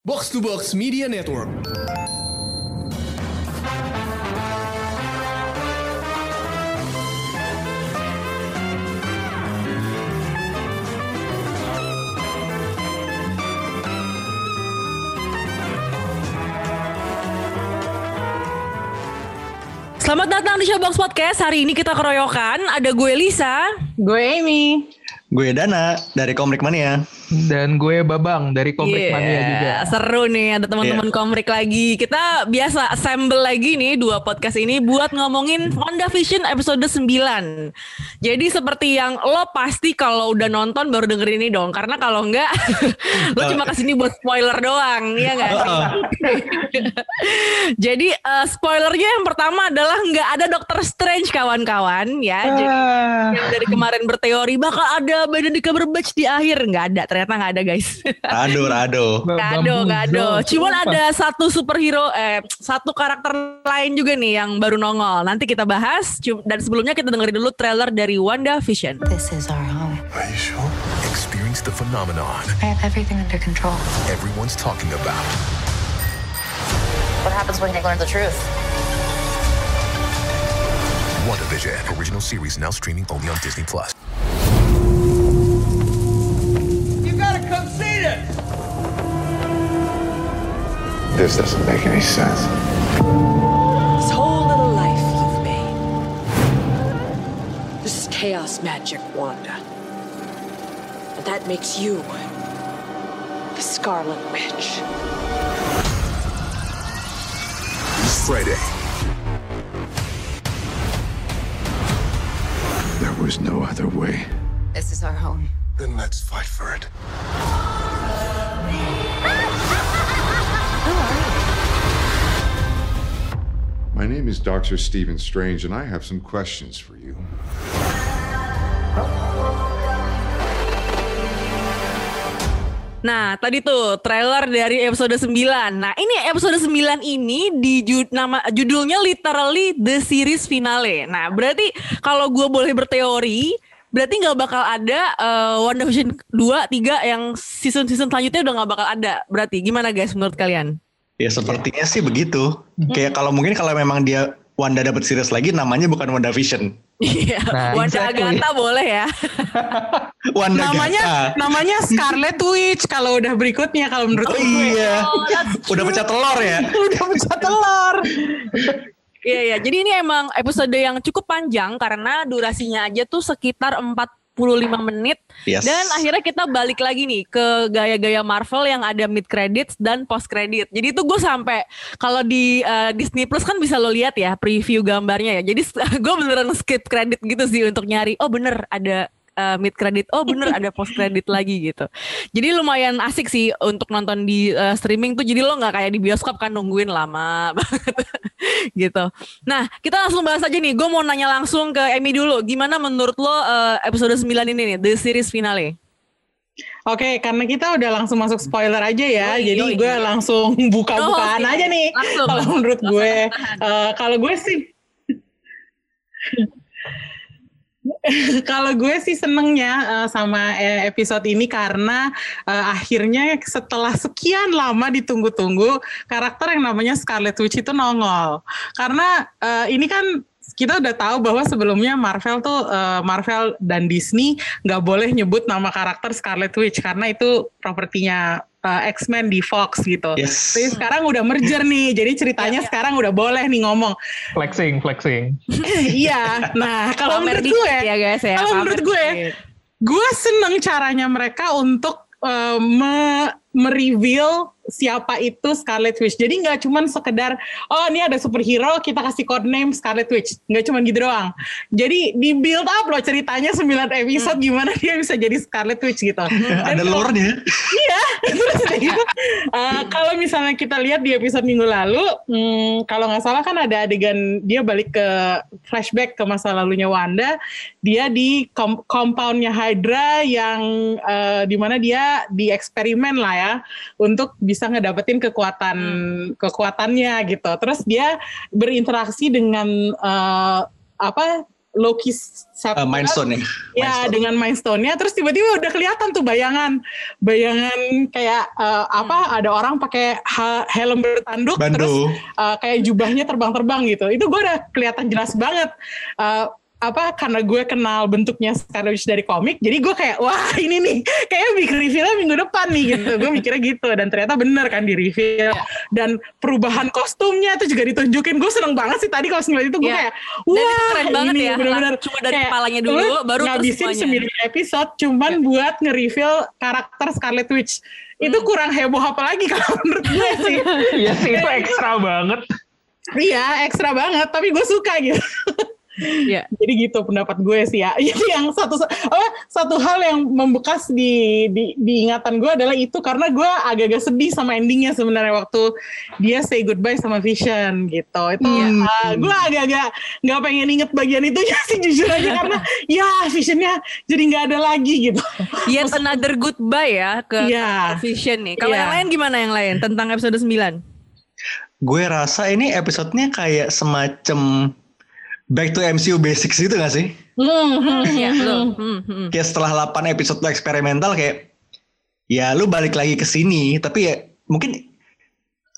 Box to Box Media Network. Selamat datang di Showbox Podcast. Hari ini kita keroyokan. Ada gue Lisa. Gue Amy. Gue Dana dari Komrik Mania. Dan gue Babang dari Komrik Yeah, Mania juga. Seru nih ada teman-teman komrik lagi. Kita biasa assemble lagi nih dua podcast ini buat ngomongin WandaVision episode 9. Jadi seperti yang lo pasti kalau udah nonton baru dengerin ini dong. Karena kalau enggak lo cuma ke sini buat spoiler doang. Iya nggak? Jadi eh, spoilernya yang pertama adalah nggak ada Doctor Strange kawan-kawan ya. Jadi Ah, yang dari kemarin berteori bakal ada Benedict Cumberbatch di akhir nggak ada ternyata nggak ada guys Rado, Rado. nggak ada nggak ada cuman ada satu superhero eh satu karakter lain juga nih yang baru nongol nanti kita bahas dan sebelumnya kita dengerin dulu trailer dari Wanda Vision This is our home. Are you sure? Experience the phenomenon I have everything under control. everyone's talking about. What happens when they learn the truth? WandaVision, original series now streaming only on Disney Plus. This doesn't make any sense. This whole little life you've made. This is chaos magic, Wanda. And that makes you the Scarlet Witch. Friday, There was no other way. This is our home. then let's fight for it. Ah! My name is Dr. Stephen Strange, and I have some questions for you. Nah, tadi tuh trailer dari episode 9. Nah, ini episode 9 ini di ju- nama judulnya literally the series finale. Nah, berarti kalau gue boleh berteori, berarti nggak bakal ada eh, WandaVision 2, 3 yang season-season selanjutnya udah nggak bakal ada. Berarti gimana guys menurut kalian? Ya sepertinya sih begitu. Kayak kalau mungkin kalau memang dia Wanda dapat series lagi namanya bukan Wanda Vision. Iya, Nah, Wanda exactly. Agatha boleh ya. Wanda namanya Gata. namanya Scarlet Witch kalau udah berikutnya kalau menurut Oh gue. iya. Udah pecah telur ya. Udah pecah telur. Iya iya, jadi ini emang episode yang cukup panjang karena durasinya aja tuh sekitar 45 menit Yes. dan akhirnya kita balik lagi nih ke gaya-gaya Marvel yang ada mid credits dan post credit. Jadi itu gue sampai kalau di eh, Disney Plus kan bisa lo lihat ya preview gambarnya ya. Jadi gue beneran skip credit gitu sih untuk nyari oh bener ada eh, mid credit, oh bener ada post credit lagi gitu. Jadi lumayan asik sih untuk nonton di eh, streaming tuh. Jadi lo nggak kayak di bioskop kan nungguin lama banget gitu. Nah kita langsung bahas aja nih. Gue mau nanya langsung ke Emmy dulu. Gimana menurut lo eh, episode 9 ini nih, the series finale? Oke, karena kita udah langsung masuk spoiler aja ya. Yoi, jadi gue langsung buka-bukaan Oh, aja nih. Kalau menurut gue. Eh, kalau gue sih Kalau gue sih senengnya eh, sama eh, episode ini karena eh, akhirnya setelah sekian lama ditunggu-tunggu karakter yang namanya Scarlet Witch itu nongol. Karena eh, ini kan kita udah tahu bahwa sebelumnya Marvel tuh eh, Marvel dan Disney nggak boleh nyebut nama karakter Scarlet Witch karena itu propertinya eh, X-Men di Fox gitu. Yes. Tapi sekarang udah merger nih, jadi ceritanya sekarang udah boleh nih ngomong. flexing flexing iya, nah kalau menurut gue, ya guys ya. kalau menurut gue, dikit. gue seneng caranya mereka untuk eh, me- mereveal siapa itu Scarlet Witch. Jadi nggak cuman sekedar oh ini ada superhero kita kasih code name Scarlet Witch. Nggak cuman gitu doang. Jadi di build up loh ceritanya 9 episode gimana dia bisa jadi Scarlet Witch gitu. Dan Ada lore-nya. Iya, gitu. Eh, kalau misalnya kita lihat di episode minggu lalu, hmm, kalau nggak salah kan ada adegan dia balik ke flashback ke masa lalunya Wanda, dia di kom- compoundnya Hydra yang eh, di mana dia di eksperimen lah ya untuk bisa ngedapetin kekuatan kekuatannya gitu. Terus dia berinteraksi dengan eh, apa Loki Eh, Mind Stone ya. Mind Ya dengan Mind Stone-nya terus tiba-tiba udah kelihatan tuh bayangan bayangan kayak eh, apa ada orang pakai helm bertanduk Bandu. terus eh, kayak jubahnya terbang-terbang gitu. Itu gue udah kelihatan jelas banget. Eh, apa karena gue kenal bentuknya Scarlet Witch dari komik jadi gue kayak wah ini nih kayak big reveal minggu depan nih gitu gue mikirnya gitu dan ternyata bener kan di reveal dan perubahan kostumnya itu juga ditunjukin gue seneng banget sih tadi kalau ngeliat itu gue Iya. kayak Dan wah itu keren banget ini ya. bener-bener Cuma dari kayak, kepalanya dulu, lu baru terus ngabisin semuanya. 9 episode cuman buat nge-reveal karakter Scarlet Witch itu Hmm. kurang heboh apa lagi kalau menurut gue sih Iya sih itu ekstra banget. iya ekstra banget tapi gue suka gitu Iya. Jadi gitu pendapat gue sih ya. Jadi yang satu apa satu hal yang membekas di, di di ingatan gue adalah itu karena gue agak-agak sedih sama endingnya sebenarnya waktu dia say goodbye sama Vision gitu. Itu Iya. uh, gue agak-agak nggak pengen inget bagian itu sih jujur aja karena ya Visionnya jadi nggak ada lagi gitu. Yet another goodbye ya ke Iya. ke Vision nih. Kalau Iya. yang lain gimana yang lain tentang episode 9? Gue rasa ini episodenya kayak semacam back to MCU basics gitu gak sih? Hmm, hmm, Iya, hmm, hmm. Kayak setelah 8 episode eksperimental kayak ya lu balik lagi ke sini tapi ya mungkin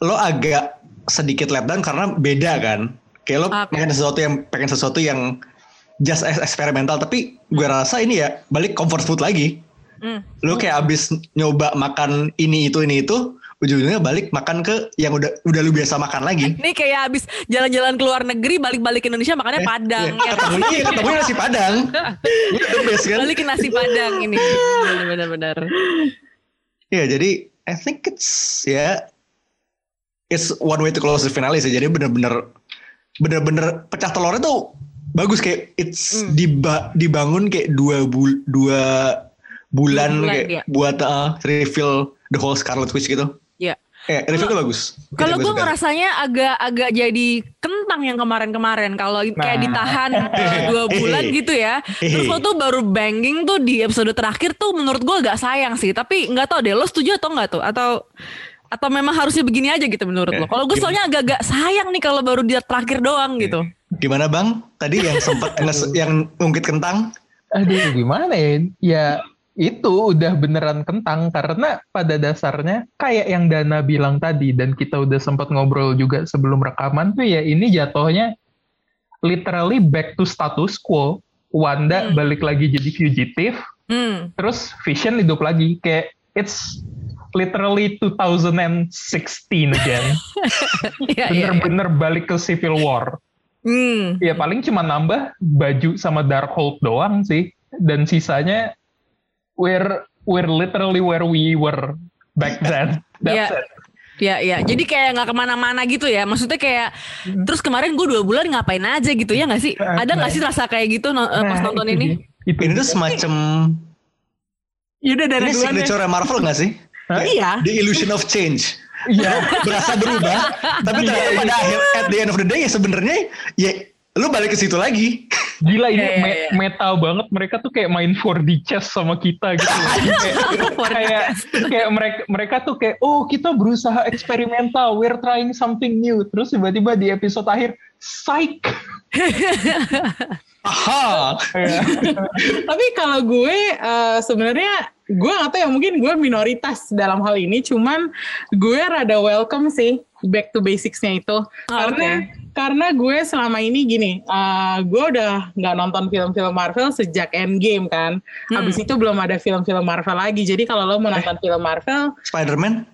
lo agak sedikit let down karena beda kan. Kayak lo Oke. pengen sesuatu yang pengen sesuatu yang just as eksperimental tapi gue rasa ini ya balik comfort food lagi. Hmm. Lu kayak abis nyoba makan ini itu ini itu ujung-ujungnya balik makan ke yang udah udah lu biasa makan lagi. Ini kayak habis jalan-jalan ke luar negeri balik-balik ke Indonesia makannya padang Iya, ya. ketemu iya ketemu nasi padang. Iya, the best kan? Balik ke nasi padang ini. Benar-benar. Iya, jadi I think it's ya it's one way to close the finale sih. Jadi bener-bener bener-bener pecah telurnya tuh bagus kayak it's Hmm. diba- dibangun kayak dua bul dua bulan, bulan, kayak iya. buat uh, reveal the whole Scarlet Witch gitu. Eh, tuh bagus. Kalau gue ngerasanya agak-agak jadi kentang yang kemarin-kemarin. Kalau kayak Nah. ditahan uh, dua bulan gitu ya. Terus lo tuh baru banging tuh di episode terakhir tuh menurut gue agak sayang sih. Tapi nggak tahu deh, lo setuju atau nggak tuh? Atau atau memang harusnya begini aja gitu menurut lo? Kalau gue soalnya agak-agak sayang nih kalau baru dia terakhir doang gitu. Gimana Bang? Tadi yang sempat yang ungkit kentang? Aduh gimana ya? Ya itu udah beneran kentang karena pada dasarnya kayak yang Dana bilang tadi dan kita udah sempat ngobrol juga sebelum rekaman tuh ya ini jatuhnya literally back to status quo. Wanda Hmm. balik lagi jadi fugitive, Hmm. terus Vision hidup lagi kayak it's literally 2016 again. Iya, iya. Bener-bener balik ke Civil War. Hmm. Ya paling cuma nambah baju sama Darkhold doang sih. Dan sisanya we're we're literally where we were back then. That's Iya. it. Ya, ya. Jadi kayak nggak ke mana-mana gitu ya. Maksudnya kayak terus kemarin gue dua bulan ngapain aja gitu ya nggak sih? Ada nggak sih rasa kayak gitu no- eh, pas Nah, nonton itu ini? dia. Itu Ini tuh semacam Yaudah dari ini signature Marvel gak sih? Hah? Iya. The illusion of change. Iya. berasa berubah tapi ternyata pada akhir at the end of the day ya sebenarnya ya lu balik ke situ lagi Gila ini iya, me- iya. meta banget mereka tuh kayak main 4D chess sama kita gitu. kayak kayak kayak mereka mereka tuh kayak oh kita berusaha eksperimental, we're trying something new. Terus tiba-tiba di episode akhir psych. aha. Tapi kalau gue eh, sebenarnya gue tahu ya mungkin gue minoritas dalam hal ini, cuman gue rada welcome sih back to basicsnya itu Ah, karena karena gue selama ini gini, eh, gue udah nggak nonton film-film Marvel sejak Endgame kan, Hmm. habis itu belum ada film-film Marvel lagi. Jadi kalau lo mau nonton film Marvel, Spider-Man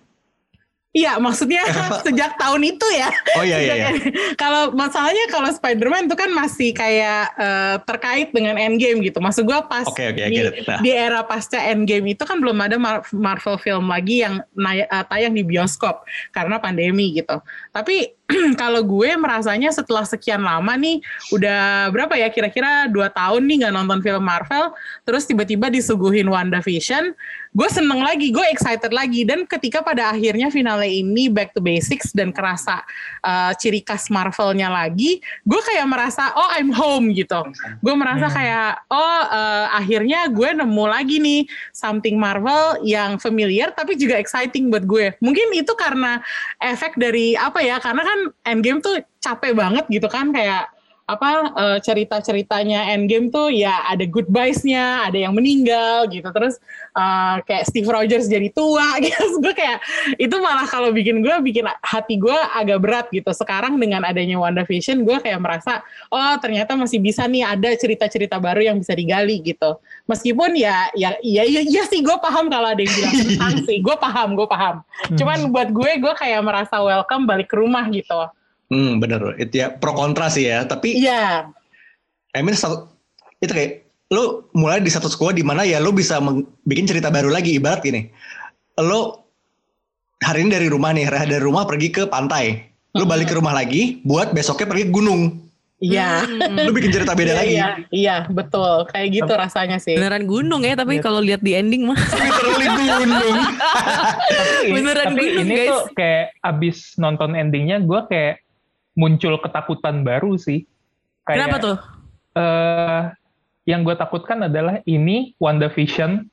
Iya, maksudnya sejak tahun itu ya. Oh, iya, iya, iya. kalau masalahnya kalau Spider-Man itu kan masih kayak eh, terkait dengan Endgame gitu. Maksud gua pas Oke, oke, I di, get it. Nah. di era pasca Endgame itu kan belum ada Mar- Marvel film lagi yang eh, tayang di bioskop karena pandemi gitu. Tapi kalau gue merasanya setelah sekian lama nih, udah berapa ya kira-kira dua tahun nih nggak nonton film Marvel, terus tiba-tiba disuguhin WandaVision, gue seneng lagi, gue excited lagi, dan ketika pada akhirnya finale ini back to basics dan kerasa uh, ciri khas Marvelnya lagi, gue kayak merasa oh I'm home gitu, gue merasa kayak oh uh, akhirnya gue nemu lagi nih something Marvel yang familiar tapi juga exciting buat gue. Mungkin itu karena efek dari apa ya? Karena kan Endgame tuh capek banget gitu kan kayak apa eh, cerita-ceritanya Endgame tuh ya ada goodbyes-nya, ada yang meninggal gitu. Terus eh, kayak Steve Rogers jadi tua gitu. gue kayak itu malah kalau bikin gue bikin hati gue agak berat gitu. Sekarang dengan adanya WandaVision gue kayak merasa oh ternyata masih bisa nih ada cerita-cerita baru yang bisa digali gitu. Meskipun ya ya ya ya, ya sih gue paham kalau ada yang bilang tentang sih. Gue paham, gue paham. Cuman buat gue gue kayak merasa welcome balik ke rumah gitu. Hmm, bener. Itu ya pro kontra sih ya. Tapi Iya. I mean satu, itu kayak lu mulai di satu sekolah di mana ya lu bisa bikin cerita baru lagi ibarat gini. Lu hari ini dari rumah nih, dari rumah pergi ke pantai. Lu balik ke rumah lagi buat besoknya pergi ke gunung. Iya. Lu bikin cerita beda Iya, lagi. Iya, iya, betul. Kayak gitu rasanya sih. Beneran gunung ya, tapi kalau lihat di ending mah Literally gunung. tapi, Beneran tapi gunung, ini guys. tuh kayak abis nonton endingnya gue kayak muncul ketakutan baru sih. Kayak, Kenapa tuh? eh yang gue takutkan adalah ini WandaVision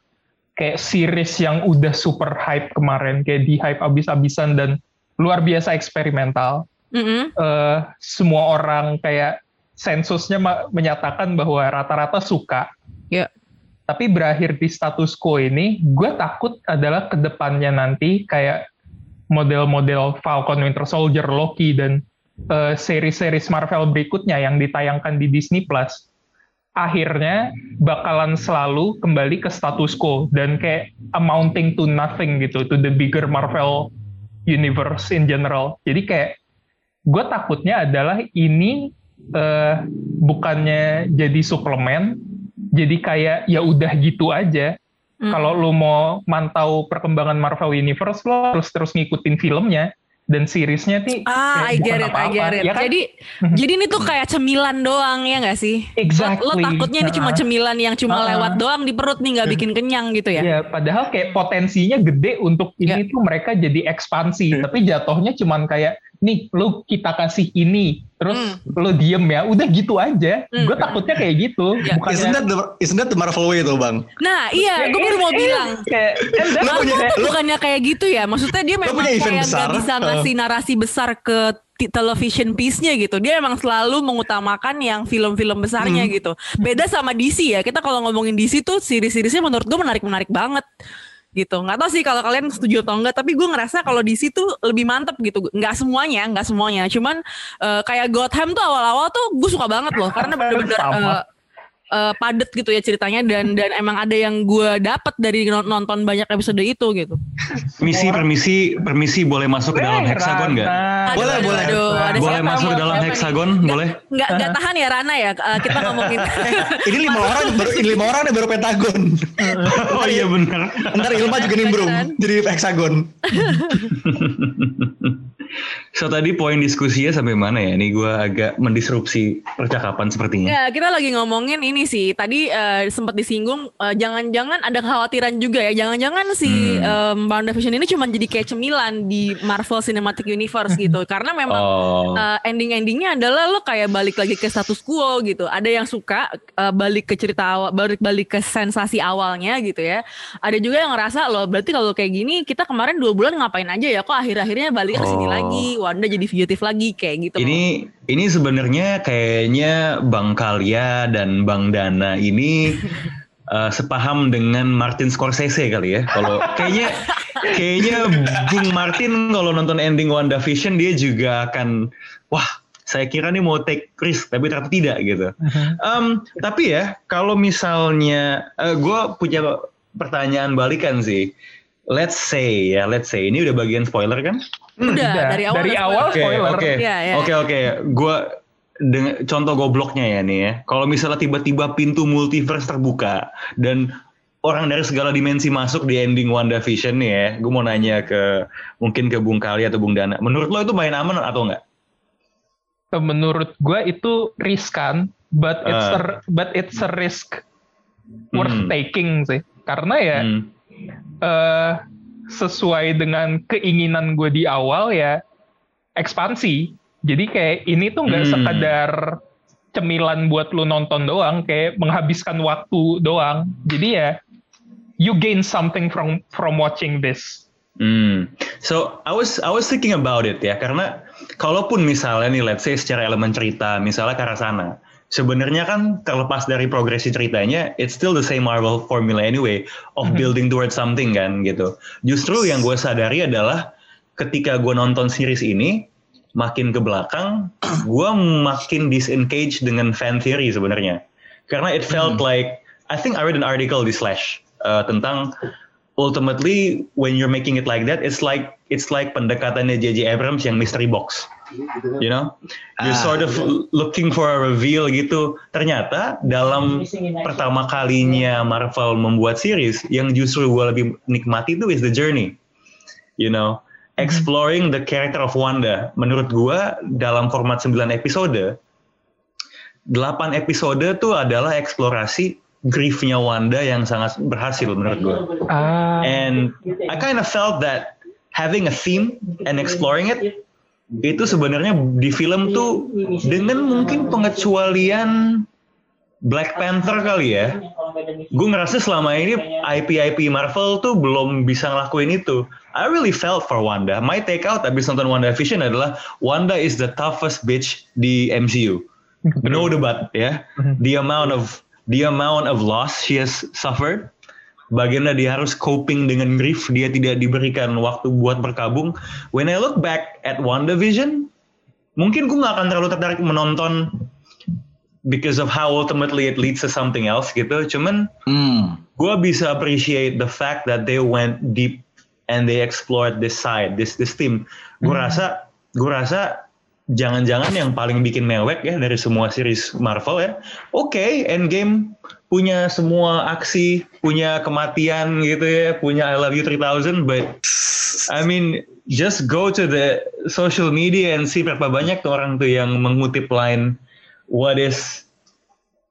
kayak series yang udah super hype kemarin, kayak di hype abis-abisan dan luar biasa eksperimental. Mm-mm. eh semua orang kayak sensusnya ma- menyatakan bahwa rata-rata suka. Ya. Tapi berakhir di status quo ini, gue takut adalah ke depannya nanti kayak model-model Falcon Winter Soldier, Loki, dan eh, seri-series Marvel berikutnya yang ditayangkan di Disney Plus, akhirnya bakalan selalu kembali ke status quo dan kayak amounting to nothing gitu, to the bigger Marvel universe in general. Jadi kayak gue takutnya adalah ini eh, bukannya jadi suplemen, jadi kayak ya udah gitu aja. Hmm. Kalau lu mau mantau perkembangan Marvel Universe, lo harus terus ngikutin filmnya dan seriesnya nih. Ah, I kayak get it, I get it. ya kan? Jadi, jadi ini tuh kayak cemilan doang ya nggak sih? Lo- Lo, Exactly. takutnya ini cuma cemilan yang cuma Ah. lewat doang di perut nih nggak bikin kenyang gitu ya? Ya, padahal kayak potensinya gede untuk ini tuh mereka jadi ekspansi, tapi jatuhnya cuman kayak nih lu kita kasih ini, terus lu diem ya, udah gitu aja. Hmm. Gue takutnya kayak gitu, Ya. bukannya Isn't that the, isn't that the Marvel way tuh bang? Nah iya, gue baru mau Eh, bilang. kayak that's Lu punya- tuh bukannya kayak gitu ya? Maksudnya dia memang kayak besar. nggak bisa ngasih narasi besar ke television piece-nya gitu. Dia emang selalu mengutamakan yang film-film besarnya gitu. Beda sama DC ya. Kita kalau ngomongin DC tuh series-seriesnya menurut gue menarik-menarik banget gitu. Nggak tahu sih kalau kalian setuju atau enggak, tapi gue ngerasa kalau DC tuh lebih mantep gitu. Nggak semuanya, nggak semuanya. Cuman eh, kayak Gotham tuh awal-awal tuh gue suka banget loh, karena bener-bener Sama. Eh, eh, padet gitu ya ceritanya dan dan emang ada yang gue dapat dari non- nonton banyak episode itu gitu. Permisi, permisi, permisi boleh masuk ke dalam heksagon nggak? Boleh, aduh, boleh. aduh, ada Boleh siapa? masuk ke dalam heksagon, boleh? Nggak nggak tahan ya Rana ya eh, kita ngomongin. Ini lima orang baru ini lima orang baru pentagon. Oh iya benar. Ntar Ilma juga nimbrung jadi hexagon. So tadi poin diskusinya sampai mana ya? Ini gue agak mendisrupsi percakapan sepertinya. Ya, kita lagi ngomongin ini sih. Tadi eh, sempat disinggung eh, jangan-jangan ada kekhawatiran juga ya. Jangan-jangan si Hmm. em, WandaVision ini cuma jadi kayak cemilan di Marvel Cinematic Universe gitu. Karena memang Oh. eh, ending-endingnya adalah lo kayak balik lagi ke status quo gitu. Ada yang suka eh, balik ke cerita awal, balik balik ke sensasi awalnya gitu ya. Ada juga yang ngerasa loh berarti kalau kayak gini kita kemarin dua bulan ngapain aja ya? Kok akhir-akhirnya balik ke sini Oh. lagi? Wanda jadi fugitive lagi kayak gitu. loh. Ini ini sebenarnya kayaknya Bang Kalia dan Bang Dana ini eh, sepaham dengan Martin Scorsese kali ya. Kalau kayaknya kayaknya Bung Martin kalau nonton ending WandaVision dia juga akan wah saya kira nih mau take risk tapi ternyata tidak gitu. Em, tapi ya kalau misalnya gue punya pertanyaan balikan sih. Let's say ya, let's say ini udah bagian spoiler kan? Udah, Udah. dari awal Dari udah awal spoiler. spoiler. Oke, Iya, iya. oke, oke. Gua dengan contoh gobloknya ya nih ya. Kalau misalnya tiba-tiba pintu multiverse terbuka dan orang dari segala dimensi masuk di ending WandaVision nih ya. Gue mau nanya ke mungkin ke Bung Kali atau Bung Dana. Menurut lo itu main aman atau enggak? menurut gue itu riskan, but it's Ah. a, but it's a risk worth Hmm. taking sih. Karena ya Hmm. eh, sesuai dengan keinginan gue di awal ya ekspansi. Jadi kayak ini tuh nggak Hmm. sekadar cemilan buat lu nonton doang, kayak menghabiskan waktu doang. Jadi ya you gain something from from watching this. Hmm. So I was I was thinking about it ya karena kalaupun misalnya nih let's say secara elemen cerita misalnya ke arah sana sebenarnya kan terlepas dari progresi ceritanya it's still the same Marvel formula anyway of building towards something kan gitu. Justru yang gue sadari adalah ketika gue nonton series ini makin ke belakang gue makin disengage dengan fan theory sebenarnya. Karena it felt like I think I read an article di Slash uh, tentang ultimately when you're making it like that it's like it's like pendekatannya JJ Abrams yang mystery box you know? You're Ah. sort of looking for a reveal gitu. Ternyata dalam pertama kalinya Marvel membuat series yang justru gue lebih nikmati itu is the journey. You know? Exploring the character of Wanda. Menurut gue dalam format 9 episode 8 episode tuh adalah eksplorasi griefnya Wanda yang sangat berhasil menurut gue Ah, and I kind of felt that having a theme and exploring it itu sebenarnya di film tuh dengan mungkin pengecualian Black Panther kali ya. Gue ngerasa selama ini IP-IP Marvel tuh belum bisa ngelakuin itu. I really felt for Wanda. My take out abis nonton WandaVision adalah Wanda is the toughest bitch di MCU. No debat ya. The amount of the amount of loss she has suffered bagaimana dia harus coping dengan grief dia tidak diberikan waktu buat berkabung. When I look back at WandaVision mungkin gue gak akan terlalu tertarik menonton because of how ultimately it leads to something else gitu. Cuman Hmm. gue bisa appreciate the fact that they went deep and they explored this side this this team. Gue rasa gue rasa jangan-jangan yang paling bikin mewek ya dari semua series Marvel ya oke Endgame punya semua aksi punya kematian gitu ya punya I love you 3000 but I mean just go to the social media and see berapa banyak tuh orang tuh yang mengutip line what is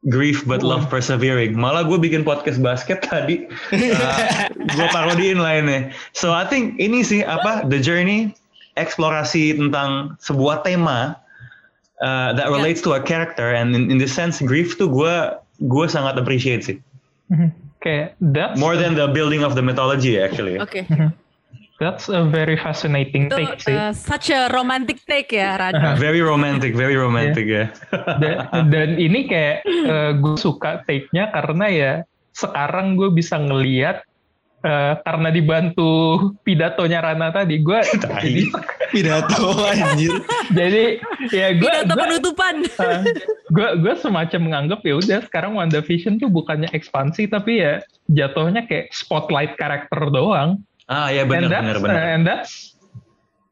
grief but love persevering. Malah gue bikin podcast basket tadi, uh, gue parodiin lainnya. So I think ini sih apa the journey eksplorasi tentang sebuah tema uh, that relates to a character and in, in the sense grief tuh gue gue sangat appreciate sih. kayak that's More than the building of the mythology actually. Oke. that's a very fascinating Itu take sih. uh, such a romantic take ya Radha. Very romantic, very romantic ya. dan, dan ini kayak gue suka take-nya karena ya sekarang gue bisa ngeliat eh, karena dibantu pidatonya Rana tadi gue jadi Pidato anjir. jadi ya gue Pidato penutupan. gue gue semacam menganggap ya udah sekarang WandaVision tuh bukannya ekspansi tapi ya jatuhnya kayak spotlight karakter doang Ah ya benar benar benar. and that's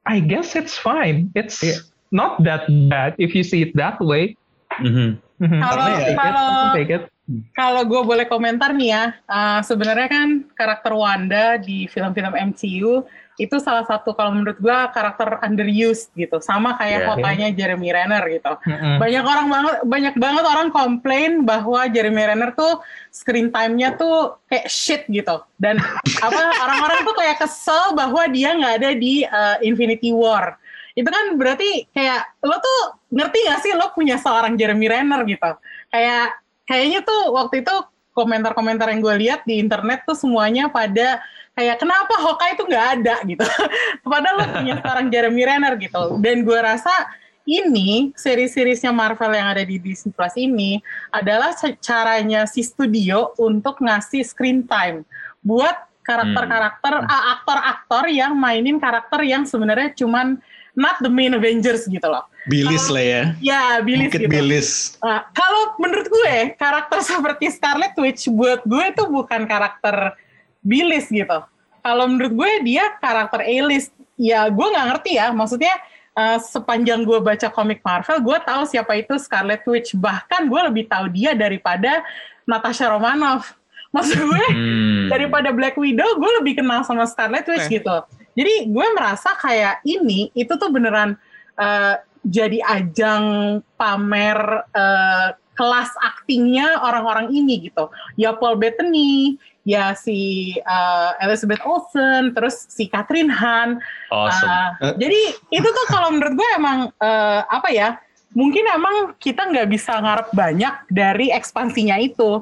I guess it's fine it's not that bad if you see it that way Mhm. Mhm. Kalau Karena ya- kalau Take it. Kalau gue boleh komentar nih ya, uh, sebenarnya kan karakter Wanda di film-film MCU itu salah satu kalau menurut gue karakter underused gitu, sama kayak Yeah. Hawkeye-nya Jeremy Renner gitu. Mm-mm. Banyak orang banget, banyak banget orang komplain bahwa Jeremy Renner tuh screen time-nya tuh kayak shit gitu, dan apa orang-orang tuh kayak kesel bahwa dia nggak ada di uh, Infinity War. Itu kan berarti kayak lo tuh ngerti gak sih lo punya seorang Jeremy Renner gitu, kayak kayaknya tuh waktu itu komentar-komentar yang gue lihat di internet tuh semuanya pada kayak kenapa Hawkeye itu nggak ada gitu. Padahal lo punya seorang Jeremy Renner gitu. Dan gue rasa ini seri-serisnya Marvel yang ada di Disney Plus ini adalah caranya si studio untuk ngasih screen time buat karakter-karakter ah, aktor-aktor yang mainin karakter yang sebenarnya cuman not the main Avengers gitu loh. Bilis lah ya. Ya, bilis Bukit gitu. bilis. Nah, kalau menurut gue karakter seperti Scarlet Witch buat gue itu bukan karakter bilis gitu. Kalau menurut gue dia karakter A-list. Ya gue nggak ngerti ya. Maksudnya eh, sepanjang gue baca komik Marvel, gue tahu siapa itu Scarlet Witch. Bahkan gue lebih tahu dia daripada Natasha Romanoff. Maksud gue Hmm. daripada Black Widow, gue lebih kenal sama Scarlet Witch gitu. Jadi gue merasa kayak ini itu tuh beneran eh, jadi ajang pamer eh, kelas aktingnya orang-orang ini gitu. Ya Paul Bettany, ya si eh, Elizabeth Olsen, terus si Catherine Han. Awesome. Uh, jadi itu tuh kalau menurut gue emang eh, apa ya? Mungkin emang kita nggak bisa ngarep banyak dari ekspansinya itu.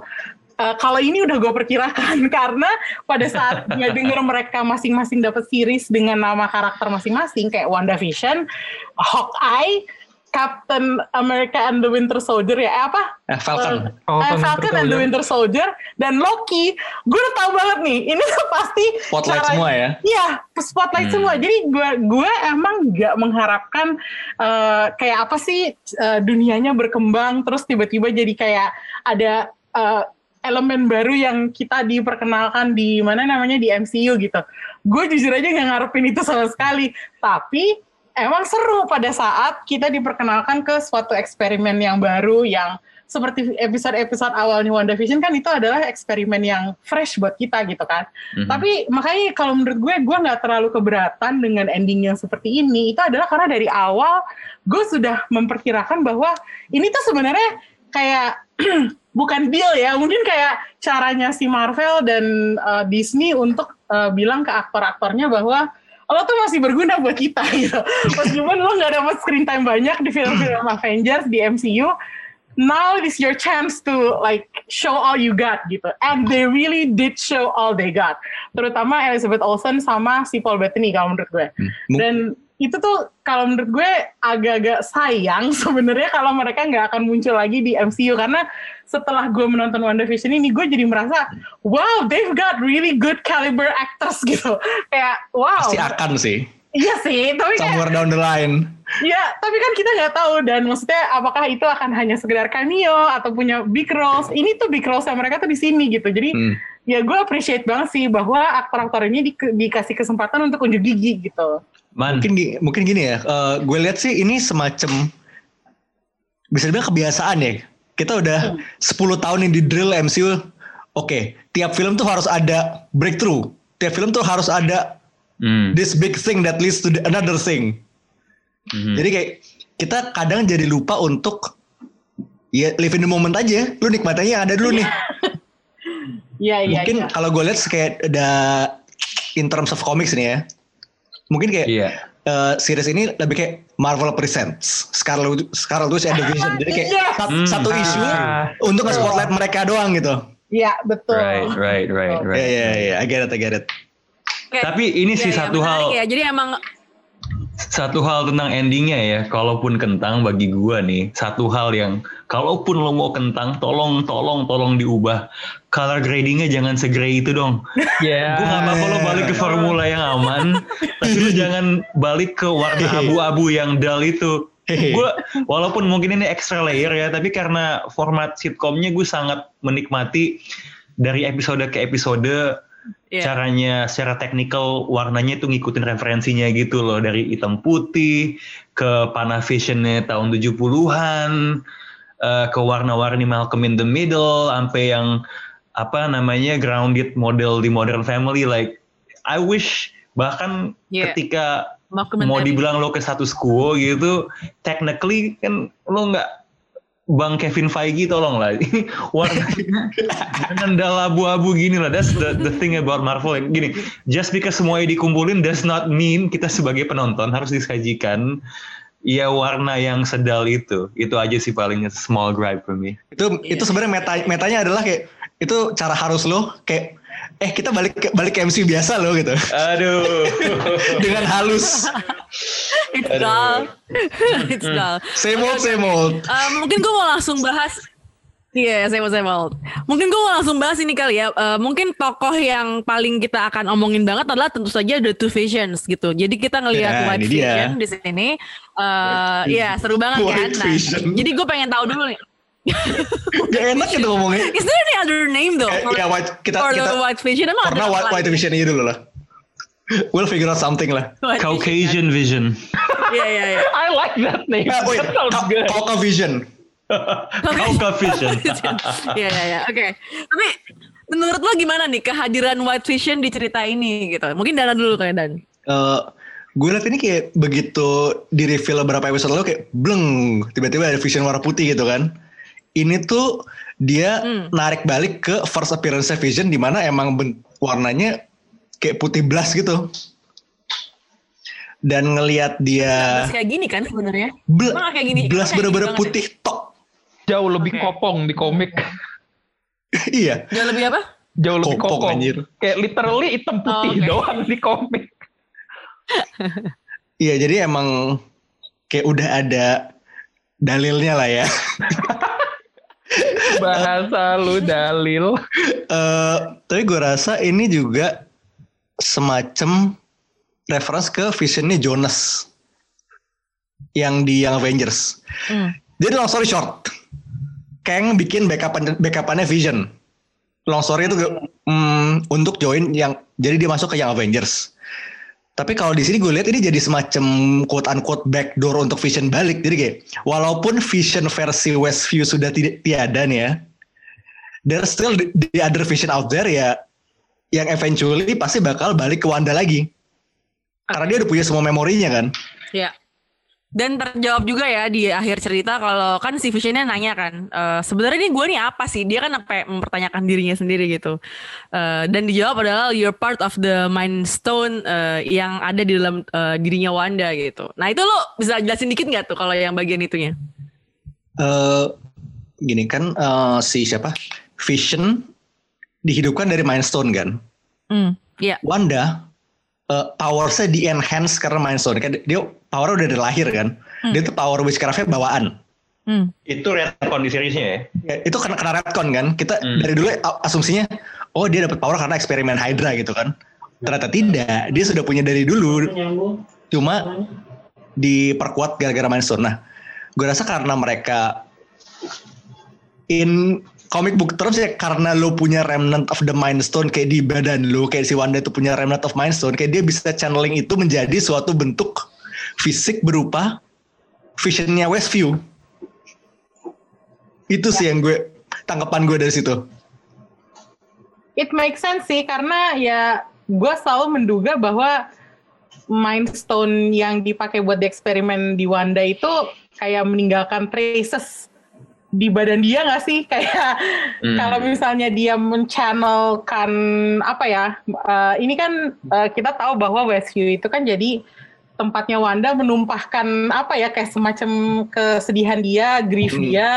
Eh, kalau ini udah gue perkirakan karena pada saat gue denger mereka masing-masing dapat series dengan nama karakter masing-masing kayak WandaVision, Hawkeye, Captain America and the Winter Soldier ya eh, apa? Eh, Falcon. Eh, Falcon eh, Falcon and the Winter Soldier dan Loki. Gue udah tahu banget nih, ini tuh pasti Spotlight cara- semua ya. Iya, spotlight Hmm. semua. Jadi gue gue emang nggak mengharapkan eh, kayak apa sih eh, dunianya berkembang terus tiba-tiba jadi kayak ada eh, elemen baru yang kita diperkenalkan di mana namanya di MCU gitu. Gue jujur aja nggak ngarepin itu sama sekali. Tapi emang seru pada saat kita diperkenalkan ke suatu eksperimen yang baru yang seperti episode-episode awalnya WandaVision kan itu adalah eksperimen yang fresh buat kita gitu kan. Mhm. Tapi makanya kalau menurut gue, gue nggak terlalu keberatan dengan ending yang seperti ini. Itu adalah karena dari awal gue sudah memperkirakan bahwa ini tuh sebenarnya kayak bukan deal ya. Mungkin kayak caranya si Marvel dan uh, Disney untuk uh, bilang ke aktor-aktornya bahwa lo tuh masih berguna buat kita gitu. Meskipun lo nggak dapat screen time banyak di film-film Avengers di MCU, now is your chance to like show all you got gitu. And they really did show all they got. Terutama Elizabeth Olsen sama si Paul Bettany kalau menurut gue. Dan itu tuh kalau menurut gue agak-agak sayang sebenarnya kalau mereka nggak akan muncul lagi di MCU karena setelah gue menonton WandaVision ini gue jadi merasa wow they've got really good caliber actors gitu kayak wow Pasti akan sih. iya sih tapi kayak Somewhere down the line. Ya, tapi kan kita nggak tahu dan maksudnya apakah itu akan hanya sekedar cameo atau punya big roles. Ini tuh big roles mereka tuh di sini gitu. Jadi Hmm. ya gue appreciate banget sih bahwa aktor-aktor ini di- dikasih kesempatan untuk unjuk gigi gitu. Man, Mungkin mungkin gini ya. eh, gue lihat sih ini semacam bisa dibilang kebiasaan ya. Kita udah 10 tahun yang di drill MCU. Oke, tiap film tuh harus ada breakthrough. Tiap film tuh harus ada hmm, this big thing that leads to the- another thing. mhm. Jadi kayak kita kadang jadi lupa untuk ya live in the moment aja. Lu nikmatinnya yang ada dulu nih. Iya, iya, Mungkin iya. kalau gue lihat kayak ada in terms of comics nih ya. Mungkin kayak Iya. eh, series ini lebih kayak Marvel Presents Scarlet Scarlet Witch and the Vision. Jadi kayak Iya. sat- Hmm. satu isu Ah. untuk nge-spotlight mereka doang gitu. Iya, betul. Right, right, right, Iya right. iya iya, I get it, I get it. Kayak- Tapi ini sih Iya, iya, satu hal Ya. Jadi emang satu hal tentang endingnya ya, kalaupun kentang bagi gua nih, satu hal yang kalaupun lo mau kentang, tolong, tolong, tolong diubah. Color gradingnya jangan segray itu dong. Ya. Gue gak apa-apa lo balik ke formula yang aman, tapi lo jangan balik ke warna abu-abu yang dull itu. Gue walaupun mungkin ini extra layer ya, tapi karena format sitcomnya gue sangat menikmati dari episode ke episode Iya. caranya secara teknikal warnanya itu ngikutin referensinya gitu loh dari hitam putih ke Panavisionnya tahun 70-an eh, ke warna-warni Malcolm in the Middle sampai yang apa namanya grounded model di Modern Family like I wish bahkan Iya. ketika Malcolm mau dibilang lo ke status quo gitu technically kan lo nggak Bang Kevin Feige tolong lah. Warnanya jangan dal abu-abu gini lah. That's the, the thing about Marvel. Gini just because semuanya dikumpulin does not mean kita sebagai penonton harus disajikan ya warna yang sedal itu. Itu aja sih palingnya small gripe for me. Itu Iya. itu sebenarnya meta metanya adalah kayak itu cara harus lo kayak eh kita balik ke, balik ke MC biasa lo gitu. aduh Dengan halus. It's dull. It's dull. Same old same old. Eh, mungkin gue mau langsung bahas Iya, saya mau saya mau. Mungkin gue mau langsung bahas ini kali ya. Eh, mungkin tokoh yang paling kita akan omongin banget adalah tentu saja The Two Visions gitu. Jadi kita ngelihat Ya, White dia. Vision di sini. Eh, Iya, seru banget kan. White Nah, Vision. jadi gue pengen tahu dulu nih. Gak enak gitu ngomongnya. Is there any other name though? Eh, ya, White- kita- for kita- the White Vision emang Karena white, white vision aja dulu lah. We'll figure out something lah. White Caucasian vision? Iya, iya, iya. I like that name. Wait, That sounds good. Cauca Vision. Cauca vision Iya iya iya. Oke. Tapi menurut lo gimana nih kehadiran White Vision di cerita ini gitu? Mungkin Dana dulu kayak Dan. Eh, gue liat ini kayak begitu di reveal beberapa episode lalu kayak bleng tiba-tiba ada vision warna putih gitu kan. Ini tuh dia Hmm. narik balik ke first appearance Vision di mana emang warnanya kayak putih blas gitu. Dan ngelihat dia Terus kayak gini kan sebenarnya? bl- Emang kayak gini? blas bener-bener putih tok. Jauh lebih Oke. kopong di komik. iya. Jauh lebih apa? Jauh lebih Kopong, anjir. Kayak literally hitam putih Oh, oke. doang di komik. Iya, jadi emang kayak udah ada dalilnya lah ya. Bahasa lu dalil. Eh, tapi gue rasa ini juga semacam reference ke visionnya Jonas yang di Young Avengers. Hmm. Jadi long story short, Kang bikin backupan backupannya Vision. Long story itu mm, untuk join yang jadi dia masuk ke Young Avengers. Tapi kalau di sini gue lihat ini jadi semacam quote unquote backdoor untuk Vision balik. Jadi kayak walaupun Vision versi Westview sudah tidak tiada nih ya, there's still the, the other Vision out there ya yang eventually pasti bakal balik ke Wanda lagi. Karena dia udah punya semua memorinya kan. Ya. Dan terjawab juga ya di akhir cerita kalau kan si Visionnya nanya kan, "Eh, sebenarnya ini gue nih apa sih? Dia kan sampai mempertanyakan dirinya sendiri gitu. Eh, dan dijawab adalah you're part of the Mind Stone eh, yang ada di dalam eh, dirinya Wanda gitu. Nah itu lo bisa jelasin dikit nggak tuh kalau yang bagian itunya? eh gini kan eh, si siapa Vision dihidupkan dari Mind Stone kan. Hmm, iya. Wanda eh powersnya di enhance karena Mind Stone kan dia power udah dari lahir kan. Dia tuh power witchcraftnya bawaan. Hmm. Itu retcon di seriesnya ya? Ya, itu kena kena retcon kan. Kita Hmm. dari dulu asumsinya oh dia dapat power karena eksperimen Hydra gitu kan. Ternyata tidak. Dia sudah punya dari dulu. Cuma diperkuat gara-gara Mind Stone. Nah, gue rasa karena mereka in comic book terms ya karena lo punya remnant of the Mind Stone kayak di badan lo kayak si Wanda itu punya remnant of Mind Stone kayak dia bisa channeling itu menjadi suatu bentuk fisik berupa visionnya Westview. Itu sih yang gue tanggapan gue dari situ. It makes sense sih karena ya gue selalu menduga bahwa Mind Stone yang dipakai buat di eksperimen di Wanda itu kayak meninggalkan traces di badan dia nggak sih? Kayak Hmm. kalau misalnya dia menchannelkan apa ya eh, ini kan eh, kita tahu bahwa Westview itu kan jadi tempatnya Wanda menumpahkan apa ya kayak semacam kesedihan dia, grief Hmm. dia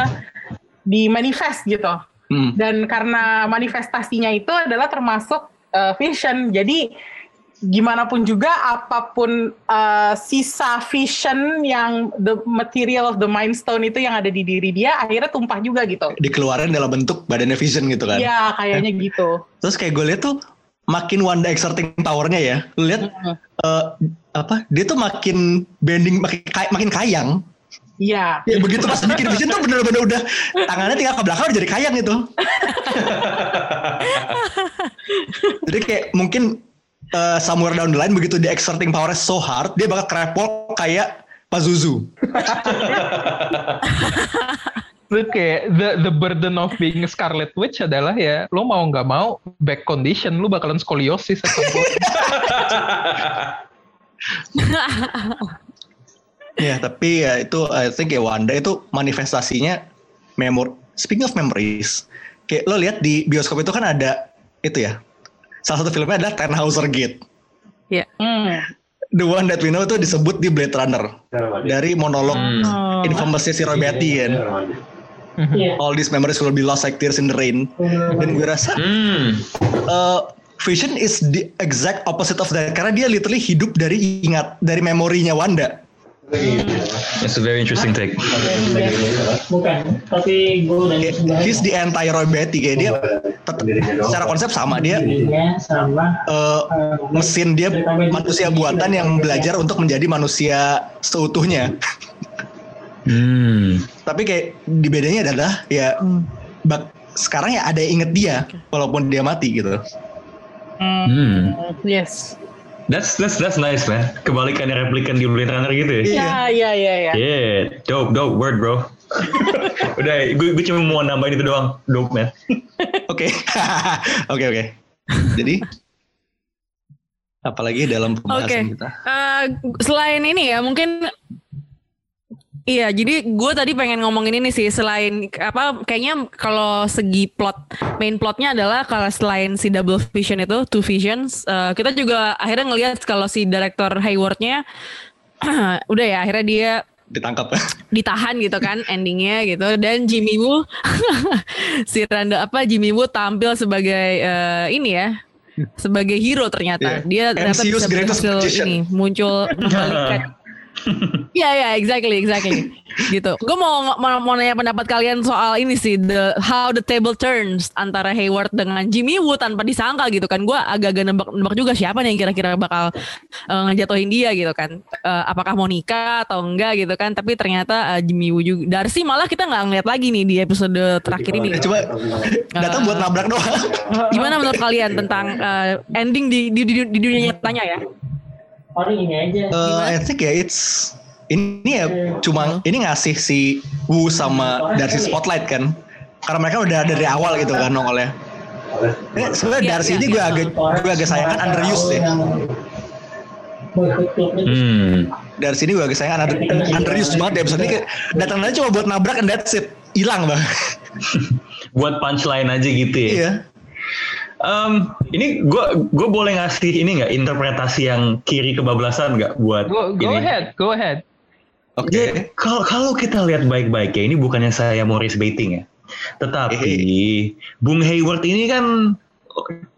di manifest gitu. Hmm. dan karena manifestasinya itu adalah termasuk uh, vision. Jadi gimana pun juga apa pun uh, sisa vision yang the material of the mind stone itu yang ada di diri dia akhirnya tumpah juga gitu. Dikeluarin dalam bentuk badannya Vision gitu kan? Ya kayaknya gitu. Terus kayak gue lihat tuh makin Wanda exerting powernya ya. Lu lihat eh, apa? Dia tuh makin bending makin kay- makin kayang. Iya. Ya begitu pas bikin vision tuh bener-bener udah tangannya tinggal ke belakang udah jadi kayang itu. jadi kayak mungkin eh, somewhere down the line begitu dia exerting powernya so hard dia bakal krepol kayak Pazuzu. Terus kayak the the burden of being Scarlet Witch adalah ya lo mau nggak mau back condition lu bakalan skoliosis at some point. Ya tapi ya itu I think ya Wanda itu manifestasinya memor. Speaking of memories, kayak lo lihat di bioskop itu kan ada itu ya. Salah satu filmnya adalah Tannhauser Gate. Ya. The one that we know itu disebut di Blade Runner dari monolog Hmm. infamousnya si Roy Batty kan. All these memories will be lost like tears in the rain. Dan gue rasa Hmm. uh, Vision is the exact opposite of that karena dia literally hidup dari ingat dari memorinya Wanda. That's a very interesting take. Bukan, tapi gue udah Kayak, He's the anti Roy Batty kayak dia tetap secara konsep sama dia dirinya sama uh, mesin dia manusia buatan yang belajar untuk menjadi manusia seutuhnya. Hmm. Tapi kayak di bedanya adalah ya bak sekarang ya ada yang inget dia walaupun dia mati gitu. Hmm. yes That's that's that's nice man. Kebalikannya replikan di Blade Runner gitu ya. ya ya ya ya Yeah, dope, dope word bro. Udah, gue, gue cuma mau nambahin itu doang. Dope man. Oke. Oke oke. Jadi apalagi dalam pembahasan kita. Eh, selain ini ya mungkin Iya, jadi gue tadi pengen ngomongin ini sih selain apa kayaknya kalau segi plot main plotnya adalah kalau selain si double vision itu two visions, eh, kita juga akhirnya ngelihat kalau si director Haywardnya udah ya akhirnya dia ditangkap. ditahan gitu kan endingnya gitu dan Jimmy Woo si Randall apa Jimmy Woo tampil sebagai eh, ini ya sebagai hero ternyata Yeah. dia ternyata MCU's bisa berhasil ini muncul membalikan Iya ya exactly exactly gitu. Gue mau, mau mau nanya pendapat kalian soal ini sih the how the table turns antara Hayward dengan Jimmy Woo tanpa disangka gitu kan. Gue agak-agak nebak-nebak juga siapa nih yang kira-kira bakal eh, ngejatuhin dia gitu kan. Eh, apakah mau nikah atau enggak gitu kan. Tapi ternyata eh, Jimmy Woo juga. Darcy malah kita nggak ngeliat lagi nih di episode terakhir ini. Cuma datang buat nabrak doang. Gimana menurut kalian tentang eh, ending di, di, di, di dunia nyatanya ya? Paling ini aja. Eh, I think ya it's ini ya cuma ini ngasih si Wu sama Darcy spotlight kan. Karena mereka udah dari awal gitu kan nongolnya. Eh, Sebenarnya Iya, Darcy iya, ini gue agak gue agak sayangkan underused ya. Hmm. Dari sini gue agak sayang under, underused banget ya ini kayak datang aja cuma buat nabrak and that's it. Hilang bang. Buat punchline aja gitu ya. Iya. Em, ini gue gue boleh ngasih ini nggak interpretasi yang kiri kebablasan nggak buat Go, go ini? ahead, go ahead. Oke. Ya, kalau kalau kita lihat baik-baik ya ini bukannya saya Morris baiting ya, tetapi Bung Hayward ini kan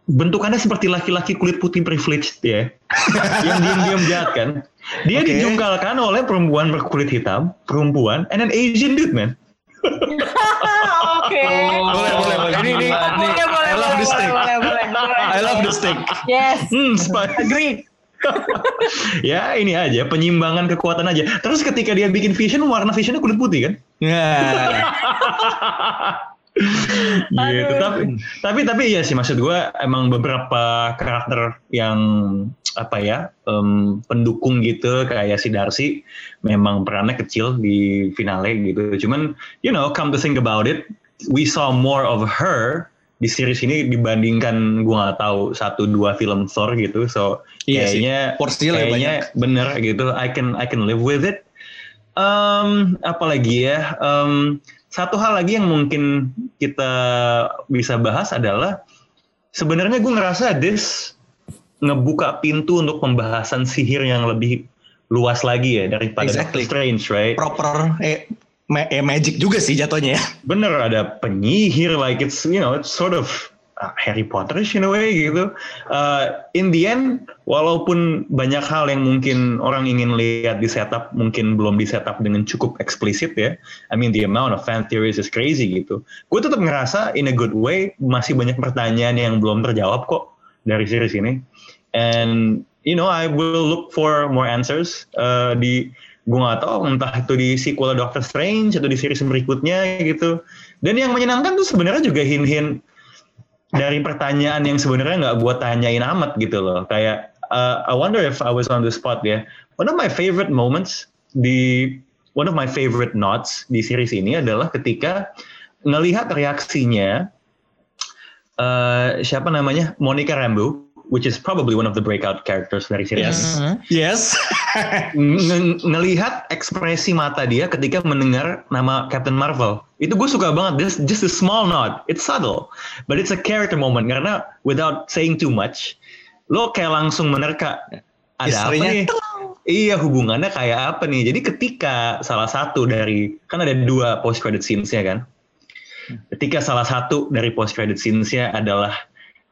bentukannya seperti laki-laki kulit putih privileged ya, yang diam-diam jahat kan. Dia Oke. dijungkalkan oleh perempuan berkulit hitam, perempuan, and an Asian dude man. Oke. Boleh boleh boleh. Ini ini, ini I love this thing. I love this thing. Yes. Hmm, Agree. ya ini aja penyimbangan kekuatan aja. Terus ketika dia bikin vision warna visionnya kulit putih kan? Ya. gitu. Tapi tapi tapi iya sih maksud gue emang beberapa karakter yang apa ya em, pendukung gitu kayak si Darcy memang perannya kecil di finale gitu. Cuman you know come to think about it, we saw more of her di series ini dibandingkan gue nggak tahu satu dua film Thor gitu. So Iya sih. kayaknya Porsinya lebih kayaknya bener gitu. I can I can live with it. Um, apalagi ya, um, satu hal lagi yang mungkin kita bisa bahas adalah sebenarnya gue ngerasa this ngebuka pintu untuk pembahasan sihir yang lebih luas lagi ya daripada Exactly. Doctor Strange, right? Proper eh, ma- eh, magic juga sih jatuhnya ya. Bener ada penyihir, like it's you know it's sort of Harry Potterish in a way gitu. Uh, in the end, walaupun banyak hal yang mungkin orang ingin lihat di setup, mungkin belum di setup dengan cukup eksplisit ya. I mean the amount of fan theories is crazy gitu. Gue tetap ngerasa in a good way masih banyak pertanyaan yang belum terjawab kok dari series ini. And you know I will look for more answers uh, di gue nggak tahu entah itu di sequel Doctor Strange atau di series berikutnya gitu. Dan yang menyenangkan tuh sebenarnya juga hint-hint dari pertanyaan yang sebenarnya nggak buat tanyain amat gitu loh. Kayak uh, I wonder if I was on the spot ya. One of my favorite moments di one of my favorite notes di series ini adalah ketika ngelihat reaksinya uh, siapa namanya Monica Rambeau, which is probably one of the breakout characters dari series. ini. Yes. Nge- ngelihat ekspresi mata dia ketika mendengar nama Captain Marvel. Itu gue suka banget. Just, just a small nod. It's subtle. But it's a character moment. Karena without saying too much, lo kayak langsung menerka. Ada Istrinya, apa nih? Iya hubungannya kayak apa nih? Jadi ketika salah satu dari kan ada dua post credit scenes-nya kan. Ketika salah satu dari post credit scenes-nya adalah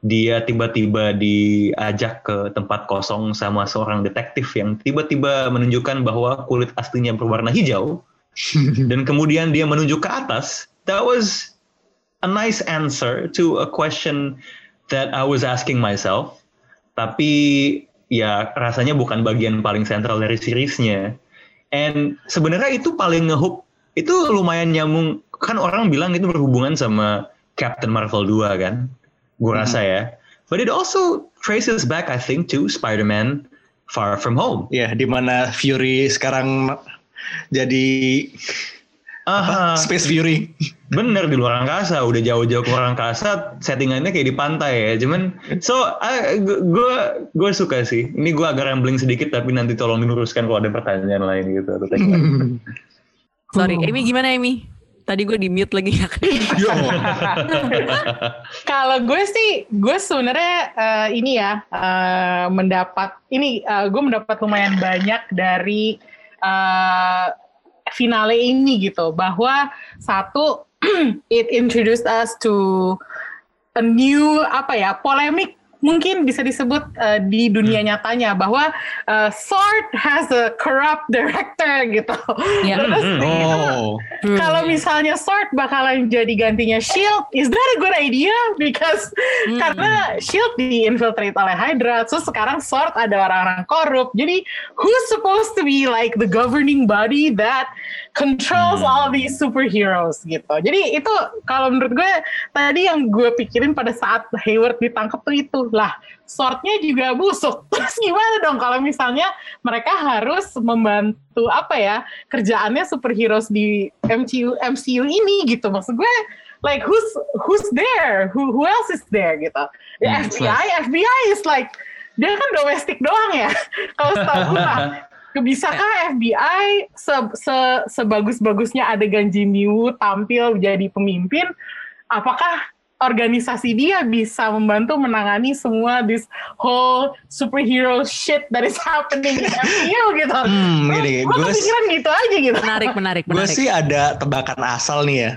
dia tiba-tiba diajak ke tempat kosong sama seorang detektif yang tiba-tiba menunjukkan bahwa kulit aslinya berwarna hijau dan kemudian dia menunjuk ke atas. That was a nice answer to a question that I was asking myself. Tapi ya rasanya bukan bagian paling sentral dari seriesnya. And sebenarnya itu paling ngehook itu lumayan nyambung kan orang bilang itu berhubungan sama Captain Marvel 2 kan. Gue rasa ya. But it also traces back I think to Spider-Man Far From Home. Ya, di mana Fury sekarang jadi Aha. Space Fury. Bener di luar angkasa, udah jauh-jauh ke luar angkasa, settingannya kayak di pantai ya. Cuman, so gue gue suka sih. Ini gue agak rambling sedikit, tapi nanti tolong diluruskan kalau ada pertanyaan lain gitu. Atau. Sorry, Amy gimana Amy? Tadi gue di mute lagi ya. Kalau gue sih, gue sebenarnya eh, ini ya eh, mendapat ini eh, gue mendapat lumayan banyak dari eh, finale ini gitu bahwa satu it introduced us to a new apa ya polemik mungkin bisa disebut uh, di dunia nyatanya bahwa uh, Sword has a corrupt director gitu. Ya. Terus Hmm, Oh. kalau misalnya Sword bakalan jadi gantinya Shield, is that a good idea? Because karena Shield diinfiltrate oleh Hydra, terus sekarang Sword ada orang-orang korup. Jadi who's supposed to be like the governing body that controls all these superheroes gitu. Jadi itu kalau menurut gue tadi yang gue pikirin pada saat Hayward ditangkap tuh itu lah swordnya juga busuk. Terus gimana dong kalau misalnya mereka harus membantu apa ya kerjaannya superheroes di MCU MCU ini gitu. Maksud gue like who's who's there? Who who else is there gitu. Ya, Hmm, FBI FBI is like dia kan domestik doang ya. Kalau setahu gue lah Bisakah FBI se, se, sebagus-bagusnya adegan Jimmy Woo tampil jadi pemimpin? Apakah organisasi dia bisa membantu menangani semua this whole superhero shit that is happening in MCU gitu? Hmm, gini, Gue gue kepikiran gitu aja gitu. Menarik, menarik, gue menarik. sih ada tebakan asal nih ya.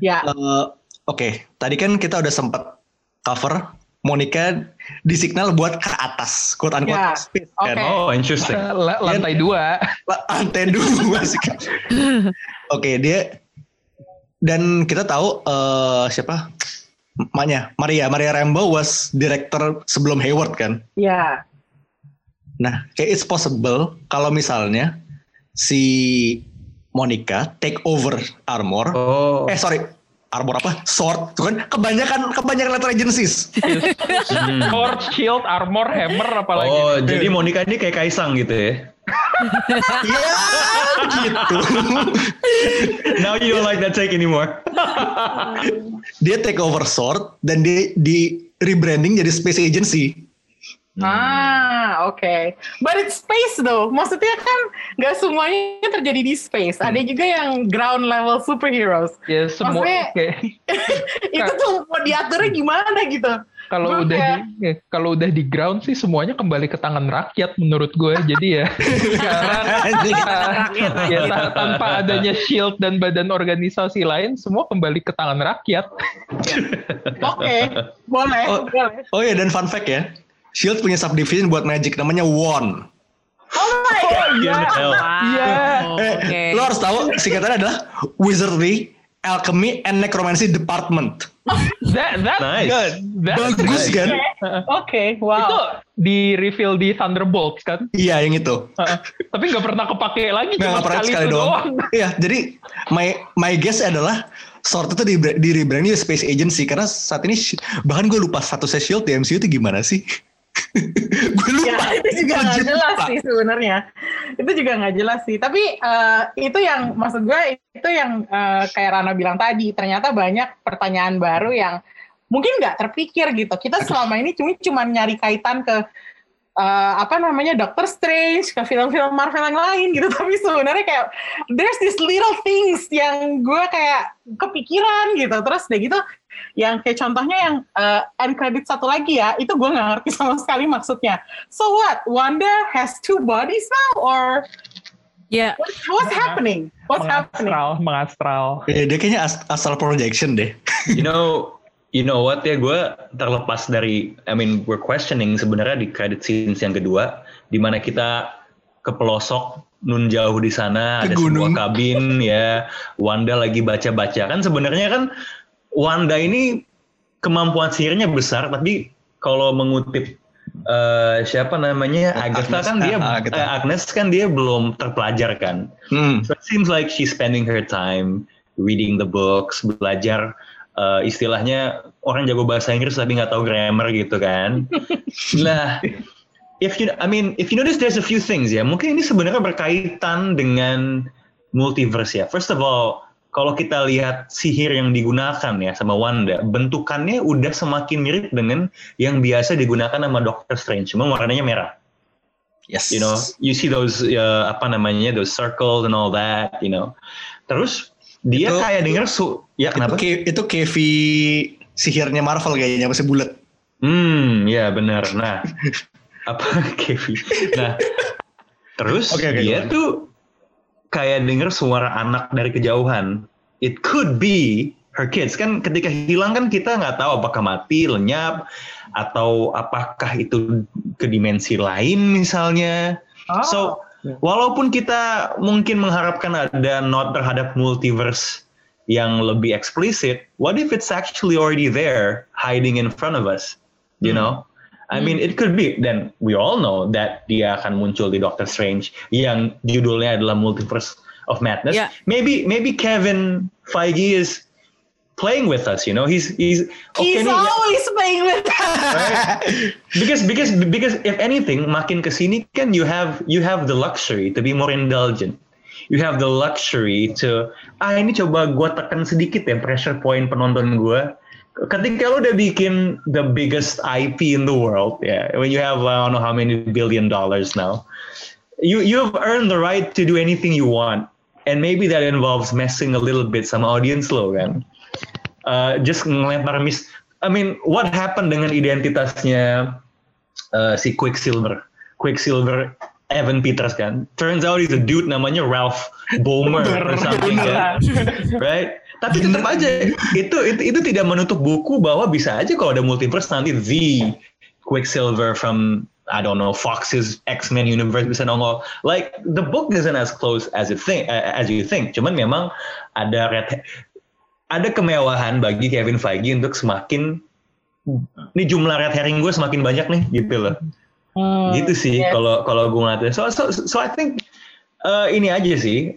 Ya, Eh, Oke, tadi kan kita udah sempet cover Monica disignal buat ke atas, quote unquote Ya, space oke. kan. Oh, interesting. La- lantai dua. La- Lantai dua sih. Oke, dia dan kita tahu eh, siapa? Maknya Maria Maria Rambo was director sebelum Hayward kan. ya. Nah, kayak it's possible kalau misalnya si Monica take over armor. Oh. Eh sorry, armor apa? Sword. Tuh kan kebanyakan kebanyakan letter agencies. Sword, shield, armor, hammer, apalagi. Oh, jadi Monica ini kayak Kaisang gitu ya. Iya, gitu. Now you don't like that take anymore. dia take over sword dan dia di rebranding jadi space agency. Ah, oke. But it's space though. Maksudnya kan nggak semuanya terjadi di space. Ada juga yang ground level superheroes. Ya semua Maksudnya- kayak Itu tuh mau diaturnya gimana gitu? kalau udah di ya, kalau udah di ground sih semuanya kembali ke tangan rakyat menurut gue. Jadi ya sekarang Rakyat, ya ta- tanpa adanya shield dan badan organisasi lain semua kembali ke tangan rakyat. Oke, boleh, Oh. boleh. Oh ya dan fun fact ya, Shield punya subdivision buat magic namanya Wand. Oh my god. Iya. Iya. Eh, Oke. lo harus tahu singkatannya adalah Wizardry, Alchemy, and Necromancy Department. That that's Nice. good. That's Bagus good. kan? Oke, Itu wow. di reveal di Thunderbolts kan? Iya yang itu. Heeh. Tapi nggak pernah kepake lagi Nggak cuma sekali, sekali itu doang. doang. Iya, jadi my my guess adalah Sword itu di, di rebranding Space Agency karena saat ini bahkan gue lupa statusnya Shield di MCU itu gimana sih? gue Ya, lupa. itu juga nggak jelas sih sebenarnya. Itu juga nggak jelas sih. Tapi eh, itu yang maksud gue itu yang eh, kayak Rana bilang tadi. Ternyata banyak pertanyaan baru yang mungkin nggak terpikir gitu. Kita selama ini cuma cuma nyari kaitan ke eh, apa namanya Doctor Strange, ke film-film Marvel yang lain gitu. Tapi sebenarnya kayak there's this little things yang gue kayak kepikiran gitu. Terus udah gitu yang kayak contohnya yang uh, end credit satu lagi ya, itu gue nggak ngerti sama sekali maksudnya. So what? Wanda has two bodies now or Ya, what, what's happening? What's happening? Mengastral, mengastral. Eh, dia kayaknya as- asal projection deh. You know, you know what ya gue terlepas dari, I mean we're questioning sebenarnya di credit scenes yang kedua, di mana kita ke pelosok nun jauh di sana Ke ada gunung. sebuah kabin ya, Wanda lagi baca-baca kan sebenarnya kan Wanda ini kemampuan sihirnya besar, tapi kalau mengutip eh, siapa namanya Agatha Agnes, kan dia ah, Agatha. eh, Agnes kan dia belum terpelajar kan. Hmm. So it seems like she's spending her time reading the books, belajar uh, istilahnya orang jago bahasa Inggris tapi nggak tahu grammar gitu kan. nah, if you, I mean, if you notice there's a few things ya. Mungkin ini sebenarnya berkaitan dengan multiverse ya. First of all, kalau kita lihat sihir yang digunakan ya sama Wanda, bentukannya udah semakin mirip dengan yang biasa digunakan sama Doctor Strange, cuma warnanya merah Yes. you know you see those uh, apa namanya those circles and all that you know terus dia Itu- kayak denger su ya itu, kenapa K- itu KV sihirnya Marvel kayaknya masih bulat. hmm ya benar nah apa Kevin nah terus Oke, oke, dia gimana? tuh kayak denger suara anak dari kejauhan. It could be her kids. Kan ketika hilang kan kita nggak tahu apakah mati, lenyap, atau apakah itu ke dimensi lain misalnya. So, walaupun kita mungkin mengharapkan ada not terhadap multiverse yang lebih eksplisit, what if it's actually already there, hiding in front of us? You know? I mean, it could be. Dan we all know that dia akan muncul di Doctor Strange yang judulnya adalah Multiverse of Madness. Yeah. Maybe maybe Kevin Feige is playing with us. You know, he's he's He's nih, ya- always playing with because because because if anything makin ke sini kan you have you have the luxury to be more indulgent you have the luxury to ah ini coba gue tekan sedikit ya pressure point penonton gue ketika lo udah bikin the biggest IP in the world ya when you have I don't know how many billion dollars now you you've earned the right to do anything you want. And maybe that involves messing a little bit sama audience lo kan? Uh, just ngelempar mis I mean what happened dengan identitasnya uh, si Quicksilver? Quicksilver Evan Peters kan? Turns out he's a dude namanya Ralph Bomer or something kan right? Tapi tetap aja itu, itu itu tidak menutup buku bahwa bisa aja kalau ada multiverse nanti the Quicksilver from I don't know Fox's X-Men universe bisa nongol. Like the book isn't as close as it think as you think. Cuman memang ada red ada kemewahan bagi Kevin Feige untuk semakin ini jumlah red herring gue semakin banyak nih gitu loh gitu sih kalau kalau gue ngeliatnya. So so so I think eh, ini aja sih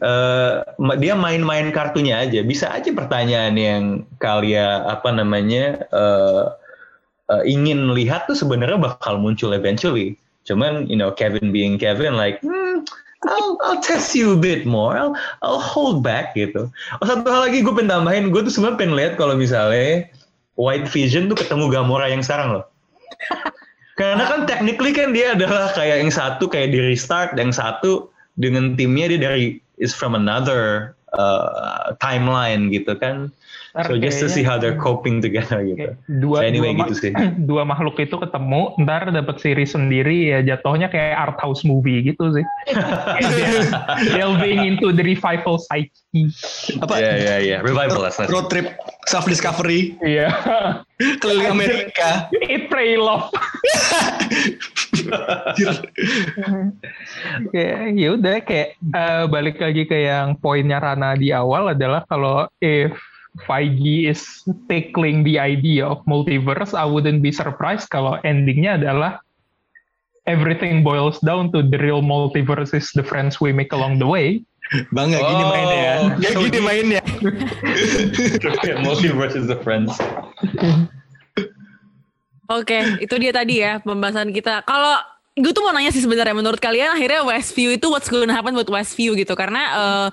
ma- dia main-main kartunya aja. Bisa aja pertanyaan yang kalian apa namanya eh, eh, ingin lihat tuh sebenarnya bakal muncul eventually. Cuman you know Kevin being Kevin like hmm, I'll, I'll test you a bit more. I'll, I'll hold back gitu. Oh, satu hal lagi gue pengen tambahin. Gue tuh sebenarnya pengen lihat kalau misalnya White Vision tuh ketemu Gamora yang sekarang loh karena kan technically kan dia adalah kayak yang satu kayak di restart, yang satu dengan timnya dia dari is from another uh, timeline gitu kan. Ntar So just to see how they're coping together gitu. dua So anyway dua, gitu sih. dua makhluk itu ketemu ntar dapat series sendiri ya jatuhnya kayak art house movie gitu sih delving into the revival psyche Apa? Ya ya ya, revival lah. Road trip self discovery iya keliling Amerika. eat pray love kayak ya udah kayak eh, balik lagi ke yang poinnya Rana di awal adalah kalau if Feige is tackling the idea of multiverse, I wouldn't be surprised kalau endingnya adalah everything boils down to the real multiverse is the friends we make along the way. Bangga gini Oh, mainnya ya. Ya so gini mainnya. Multiverse is the friends. Oke, itu dia tadi ya pembahasan kita. Kalau gue tuh mau nanya sih sebenarnya menurut kalian akhirnya Westview itu what's gonna happen buat Westview gitu karena eh,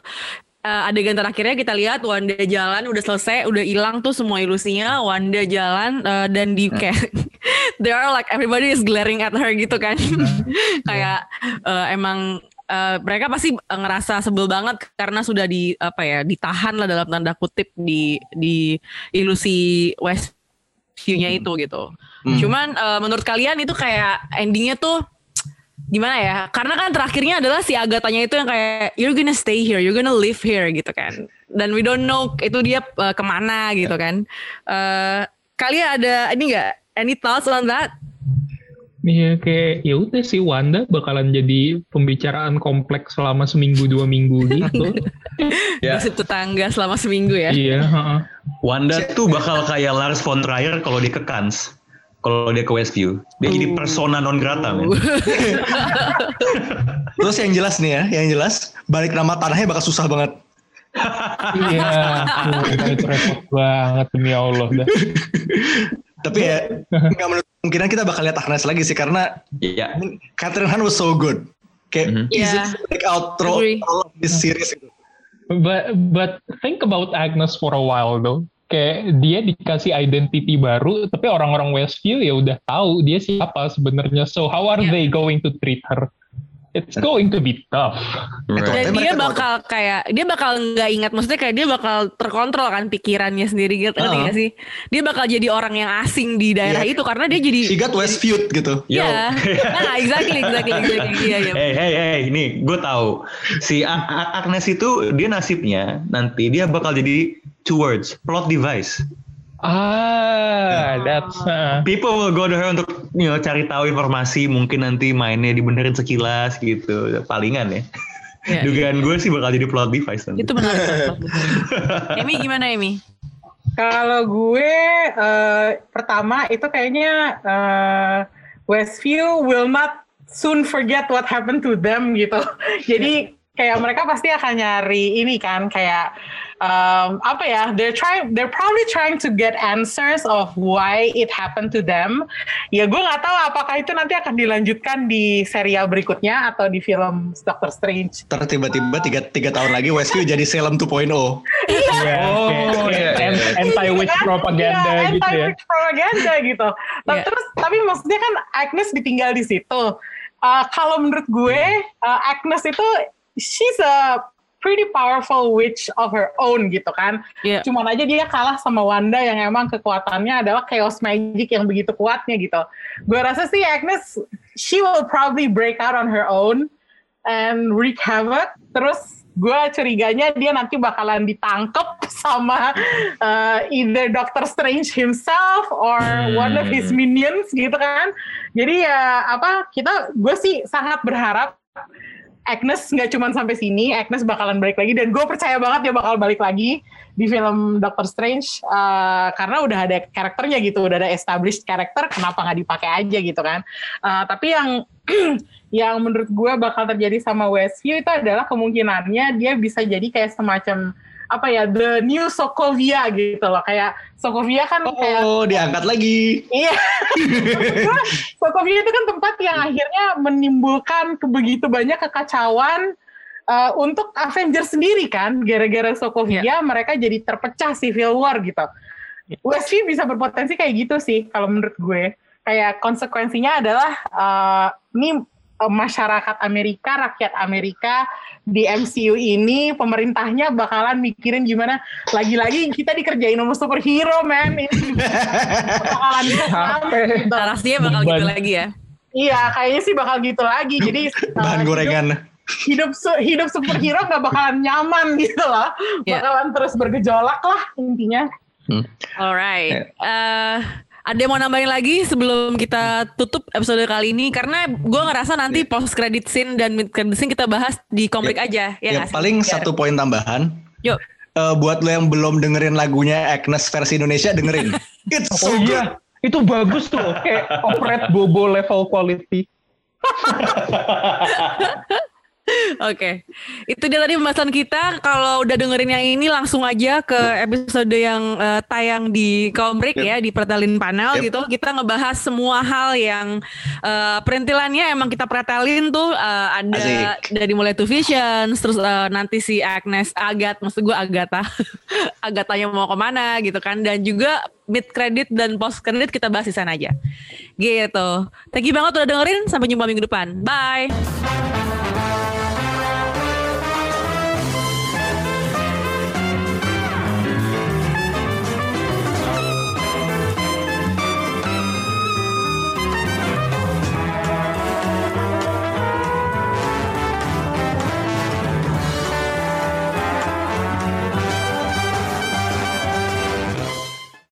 eh, adegan terakhirnya kita lihat Wanda jalan udah selesai udah hilang tuh semua ilusinya Wanda jalan eh, dan di kayak there are like everybody is glaring at her gitu kan kayak eh, emang eh, mereka pasti ngerasa sebel banget karena sudah di apa ya ditahan lah dalam tanda kutip di di ilusi Westview-nya itu gitu. Hmm. Cuman eh, menurut kalian itu kayak endingnya tuh gimana ya? Karena kan terakhirnya adalah si Agatanya itu yang kayak you're gonna stay here, you're gonna live here gitu kan. Dan we don't know itu dia eh, ke mana gitu kan. Eh kalian ada ini enggak any thoughts on that? Iya kayak ya udah sih Wanda bakalan jadi pembicaraan kompleks selama seminggu dua minggu gitu. Ya. Gosip tetangga selama seminggu ya. iya. heeh. Wanda tuh bakal kayak Lars von Trier kalau dia ke Cannes. Kalau dia ke Westview. Dia jadi persona non grata, men. Terus yang jelas nih ya, yang jelas balik nama tanahnya bakal susah banget. Iya. Itu repot banget demi Allah dah. Tapi ya nggak menutup kemungkinan kita bakal lihat Agnes lagi sih karena Iya. Catherine Han was so good. Kayak Mhm. easy Yeah. to take out throw Agree. all of this series gitu. But but think about Agnes for a while though. Kayak dia dikasih identity baru, tapi orang-orang Westview ya udah tahu dia siapa sebenarnya. So how are Yeah. they going to treat her? It's going to be tough. Right. Dan dia bakal kayak dia bakal nggak ingat, maksudnya kayak dia bakal terkontrol kan pikirannya sendiri gitu, ngerti Ah. nggak sih? Dia bakal jadi orang yang asing di daerah Iya. itu karena dia jadi She got Westfield gitu. Iya, nah exactly, exactly, exactly, iya, iya. Hey, hey, hey, nih gue tahu si Agnes itu dia nasibnya nanti dia bakal jadi two words plot device. Ah, that's uh, People will go to her untuk you know, cari tahu informasi mungkin nanti mainnya dibenerin sekilas gitu palingan ya. Iya. Dugaan gue sih bakal jadi plot device nanti. Itu menarik. Emi gimana Emi? Kalau gue eh, pertama itu kayaknya eh, Westview will not soon forget what happened to them gitu. Jadi kayak mereka pasti akan nyari ini kan kayak um, apa ya? They're trying, they're probably trying to get answers of why it happened to them. Ya gue nggak tahu apakah itu nanti akan dilanjutkan di serial berikutnya atau di film Doctor Strange. Terus tiba-tiba tiga, tiga tahun lagi Westview jadi Salem 2.0. yeah, Oh, kayak- iya, iya. anti-witch propaganda Iya, gitu ya. anti-witch propaganda gitu. Tapi Iya. Terus tapi maksudnya kan Agnes ditinggal di situ. Uh, kalau menurut gue uh, Agnes itu she's a pretty powerful witch of her own gitu kan. Iya. Cuman aja dia kalah sama Wanda yang emang kekuatannya adalah chaos magic yang begitu kuatnya gitu. Gue rasa sih Agnes she will probably break out on her own and wreak havoc. Terus gue curiganya dia nanti bakalan ditangkep sama uh, either Doctor Strange himself or one of his minions gitu kan. Jadi ya apa kita gue sih sangat berharap Agnes nggak cuma sampai sini, Agnes bakalan balik lagi dan gue percaya banget dia bakal balik lagi di film Doctor Strange uh, karena udah ada karakternya gitu, udah ada established karakter, kenapa nggak dipakai aja gitu kan? Uh, tapi yang yang menurut gue bakal terjadi sama Westview itu adalah kemungkinannya dia bisa jadi kayak semacam apa ya the new Sokovia gitu loh kayak Sokovia kan kayak Oh, diangkat lagi. Iya. Sokovia itu kan tempat yang akhirnya menimbulkan begitu banyak kekacauan uh, untuk Avengers sendiri kan. Gara-gara Sokovia mereka jadi terpecah civil war gitu. Westview bisa berpotensi kayak gitu sih kalau menurut gue. Kayak konsekuensinya adalah uh, ini uh, masyarakat Amerika, rakyat Amerika di MCU ini pemerintahnya bakalan mikirin gimana lagi-lagi kita dikerjain sama superhero man ini bakalan gitu. Narasinya bakal gitu Beban. lagi ya. Iya, kayaknya sih bakal gitu lagi. Jadi Bahan uh, gorengan. Hidup hidup, su- hidup superhero nggak bakalan nyaman gitu loh. Iya. Bakalan terus bergejolak lah intinya. Alright. Eh, ada yang mau nambahin lagi sebelum kita tutup episode kali ini karena gue ngerasa nanti post credit scene dan mid credit scene kita bahas di komplek aja ya Ya, sih? paling satu poin tambahan. Yuk. Eh, buat lo yang belum dengerin lagunya Agnes versi Indonesia dengerin. It's so Oh good. iya, itu bagus tuh. Kayak operet bobo level quality. Oke, itu dia tadi pembahasan kita. Kalau udah dengerin yang ini langsung aja ke episode yang eh, tayang di Komrik ya di Pretelin Panel Yep. gitu. Kita ngebahas semua hal yang eh, perintilannya emang kita pretelin tuh eh, ada Asik. dari mulai Two Visions, terus eh, nanti si Agnes Agat, maksud gue Agatha, Agatanya mau ke mana gitu kan, dan juga mid credit dan post credit kita bahas di sana aja. Gitu. Thank you banget udah dengerin. Sampai jumpa minggu depan. Bye.